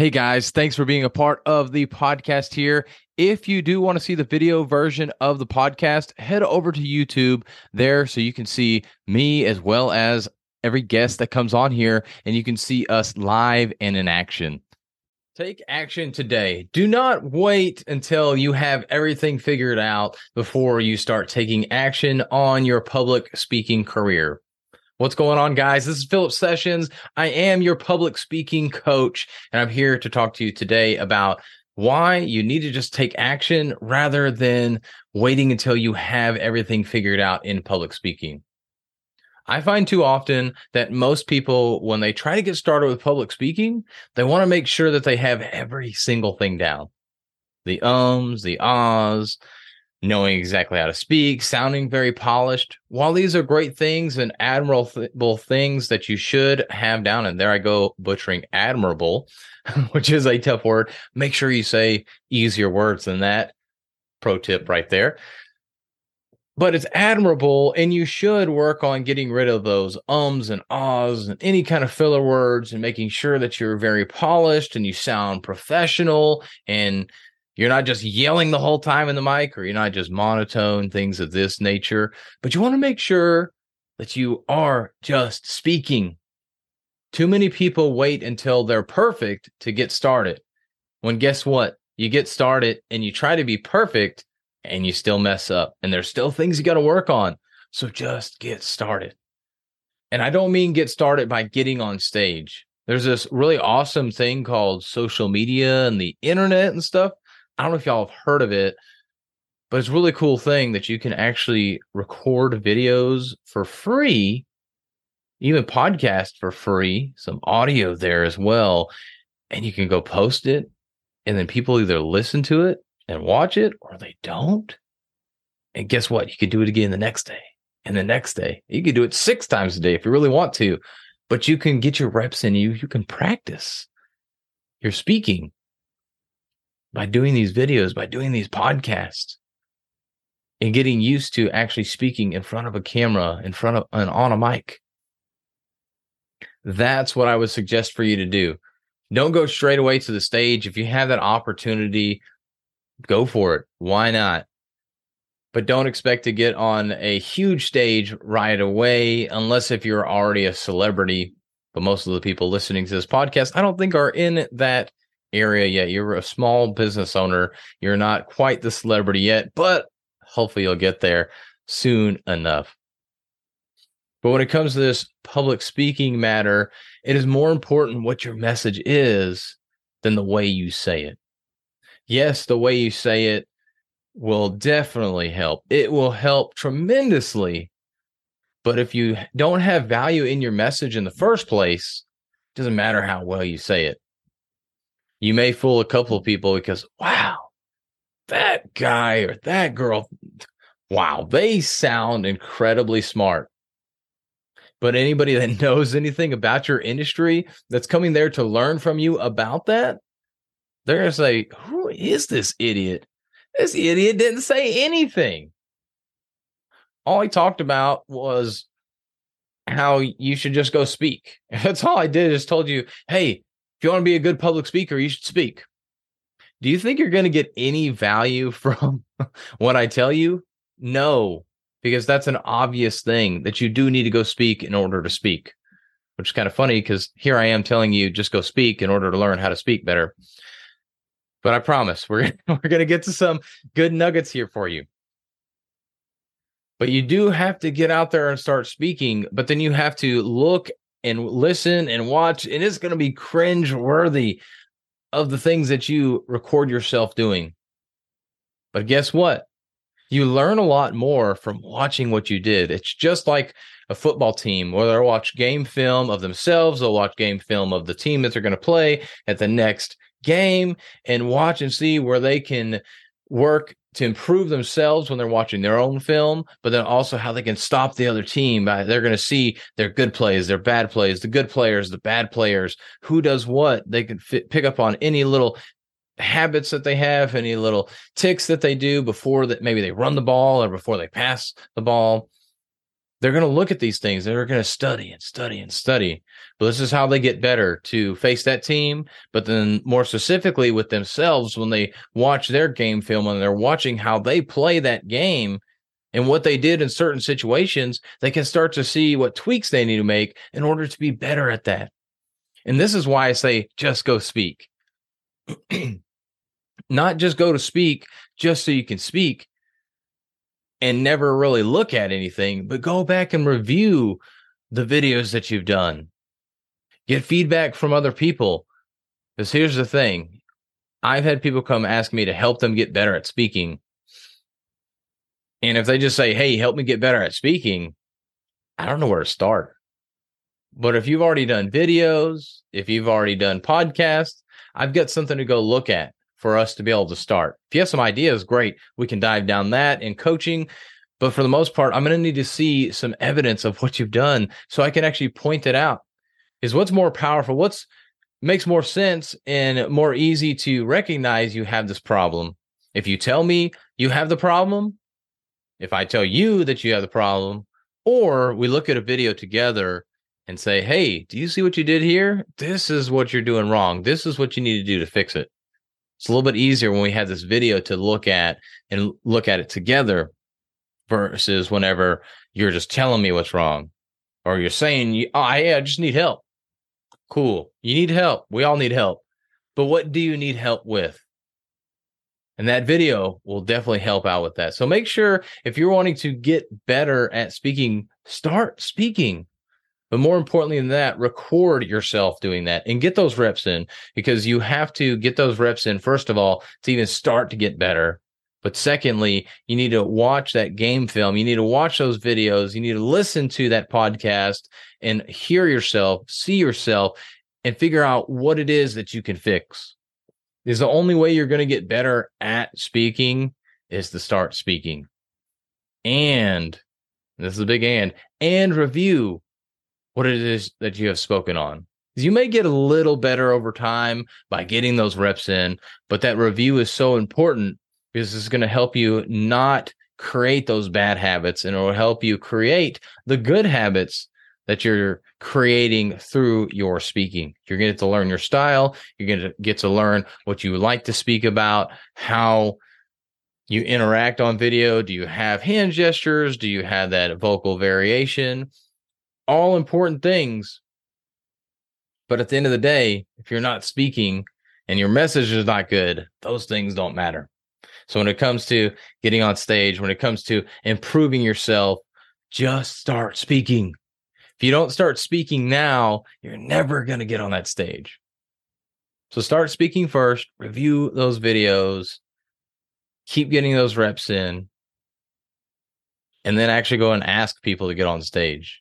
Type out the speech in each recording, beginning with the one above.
Hey guys, thanks for being a part of the podcast here. If you do want to see the video version of the podcast, head over to YouTube there so you can see me as well as every guest that comes on here and you can see us live and in action. Take action today. Do not wait until you have everything figured out before you start taking action on your public speaking career. What's going on, guys? This is Philip Sessions. I am your public speaking coach, and I'm here to talk to you today about why you need to just take action rather than waiting until you have everything figured out in public speaking. I find too often that most people, when they try to get started with public speaking, they want to make sure that they have every single thing down the ums, the ahs, knowing exactly how to speak, sounding very polished. While these are great things and admirable things that you should have down, and there I go butchering admirable, which is a tough word. Make sure you say easier words than that. Pro tip right there. But it's admirable, and you should work on getting rid of those ums and ahs and any kind of filler words and making sure that you're very polished and you sound professional and you're not just yelling the whole time in the mic or you're not just monotone, things of this nature, but you want to make sure that you are just speaking. Too many people wait until they're perfect to get started. When guess what? You get started and you try to be perfect and you still mess up. And there's still things you got to work on. So just get started. And I don't mean get started by getting on stage. There's this really awesome thing called social media and the internet and stuff I don't know if y'all have heard of it, but it's a really cool thing that you can actually record videos for free, even podcast for free, some audio there as well. And you can go post it. And then people either listen to it and watch it or they don't. And guess what? You can do it again the next day and the next day. You can do it six times a day if you really want to, but you can get your reps in you. You can practice your speaking by doing these videos, by doing these podcasts, and getting used to actually speaking in front of a camera, in front of and on a mic. That's what I would suggest for you to do. Don't go straight away to the stage. If you have that opportunity, go for it. Why not? But don't expect to get on a huge stage right away, unless if you're already a celebrity. But most of the people listening to this podcast, I don't think are in that area yet. You're a small business owner. You're not quite the celebrity yet, but hopefully you'll get there soon enough. But when it comes to this public speaking matter, it is more important what your message is than the way you say it. Yes, the way you say it will definitely help. It will help tremendously. But if you don't have value in your message in the first place, it doesn't matter how well you say it you may fool a couple of people because wow, that guy or that girl, wow, they sound incredibly smart. But anybody that knows anything about your industry that's coming there to learn from you about that, they're going to say, Who is this idiot? This idiot didn't say anything. All he talked about was how you should just go speak. That's all I did is told you, hey, if you want to be a good public speaker, you should speak. Do you think you're going to get any value from what I tell you? No, because that's an obvious thing that you do need to go speak in order to speak, which is kind of funny because here I am telling you just go speak in order to learn how to speak better. But I promise we're we're going to get to some good nuggets here for you. But you do have to get out there and start speaking, but then you have to look and listen and watch, and it's going to be cringe worthy of the things that you record yourself doing. But guess what? You learn a lot more from watching what you did. It's just like a football team where they'll watch game film of themselves, they'll watch game film of the team that they're going to play at the next game and watch and see where they can work to improve themselves when they're watching their own film, but then also how they can stop the other team. By, they're going to see their good plays, their bad plays, the good players, the bad players, who does what. They can fit, pick up on any little habits that they have, any little ticks that they do before that maybe they run the ball or before they pass the ball. They're going to look at these things. They're going to study and study and study. But this is how they get better to face that team. But then more specifically with themselves, when they watch their game film and they're watching how they play that game and what they did in certain situations, they can start to see what tweaks they need to make in order to be better at that. And this is why I say just go speak. Not just go to speak just so you can speak, and never really look at anything, but go back and review the videos that you've done. Get feedback from other people. Because here's the thing I've had people come ask me to help them get better at speaking. And if they just say, hey, help me get better at speaking, I don't know where to start. But if you've already done videos, if you've already done podcasts, I've got something to go look at for us to be able to start. If you have some ideas, great. We can dive down that in coaching. But for the most part, I'm going to need to see some evidence of what you've done so I can actually point it out. Is what's more powerful? What's makes more sense and more easy to recognize you have this problem? If you tell me you have the problem, if I tell you that you have the problem, or we look at a video together and say, Hey, do you see what you did here? This is what you're doing wrong. This is what you need to do to fix it. It's a little bit easier when we have this video to look at and look at it together versus whenever you're just telling me what's wrong or you're saying, oh, I, I just need help. Cool. You need help. We all need help. But what do you need help with? And that video will definitely help out with that. So make sure if you're wanting to get better at speaking, start speaking. But more importantly than that, record yourself doing that and get those reps in because you have to get those reps in, first of all, to even start to get better. But secondly, you need to watch that game film. You need to watch those videos. You need to listen to that podcast and hear yourself, see yourself, and figure out what it is that you can fix. Is the only way you're going to get better at speaking is to start speaking. And this is a big and, and review what it is that you have spoken on. You may get a little better over time by getting those reps in, but that review is so important because it's going to help you not create those bad habits and it will help you create the good habits that you're creating through your speaking. You're going to to learn your style. You're going to get to learn what you like to speak about, how you interact on video. Do you have hand gestures? Do you have that vocal variation? All important things. But at the end of the day, if you're not speaking and your message is not good, those things don't matter. So when it comes to getting on stage, when it comes to improving yourself, just start speaking. If you don't start speaking now, you're never going to get on that stage. So start speaking first, review those videos, keep getting those reps in, and then actually go and ask people to get on stage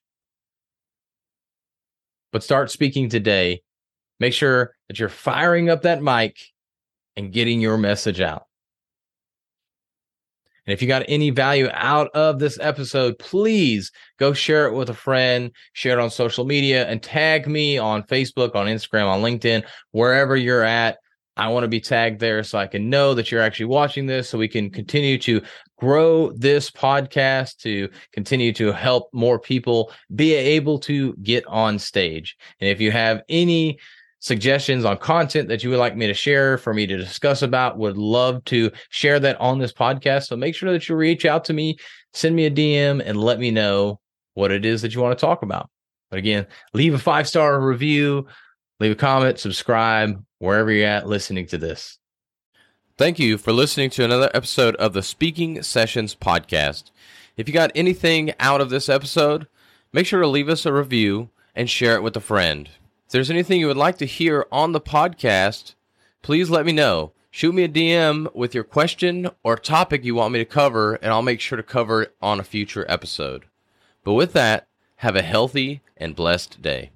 but start speaking today. Make sure that you're firing up that mic and getting your message out. And if you got any value out of this episode, please go share it with a friend, share it on social media, and tag me on Facebook, on Instagram, on LinkedIn, wherever you're at. I want to be tagged there so I can know that you're actually watching this so we can continue to grow this podcast to continue to help more people be able to get on stage. And if you have any suggestions on content that you would like me to share for me to discuss about, would love to share that on this podcast. So make sure that you reach out to me, send me a DM, and let me know what it is that you want to talk about. But again, leave a five star review, leave a comment, subscribe wherever you're at listening to this. Thank you for listening to another episode of the Speaking Sessions podcast. If you got anything out of this episode, make sure to leave us a review and share it with a friend. If there's anything you would like to hear on the podcast, please let me know. Shoot me a DM with your question or topic you want me to cover, and I'll make sure to cover it on a future episode. But with that, have a healthy and blessed day.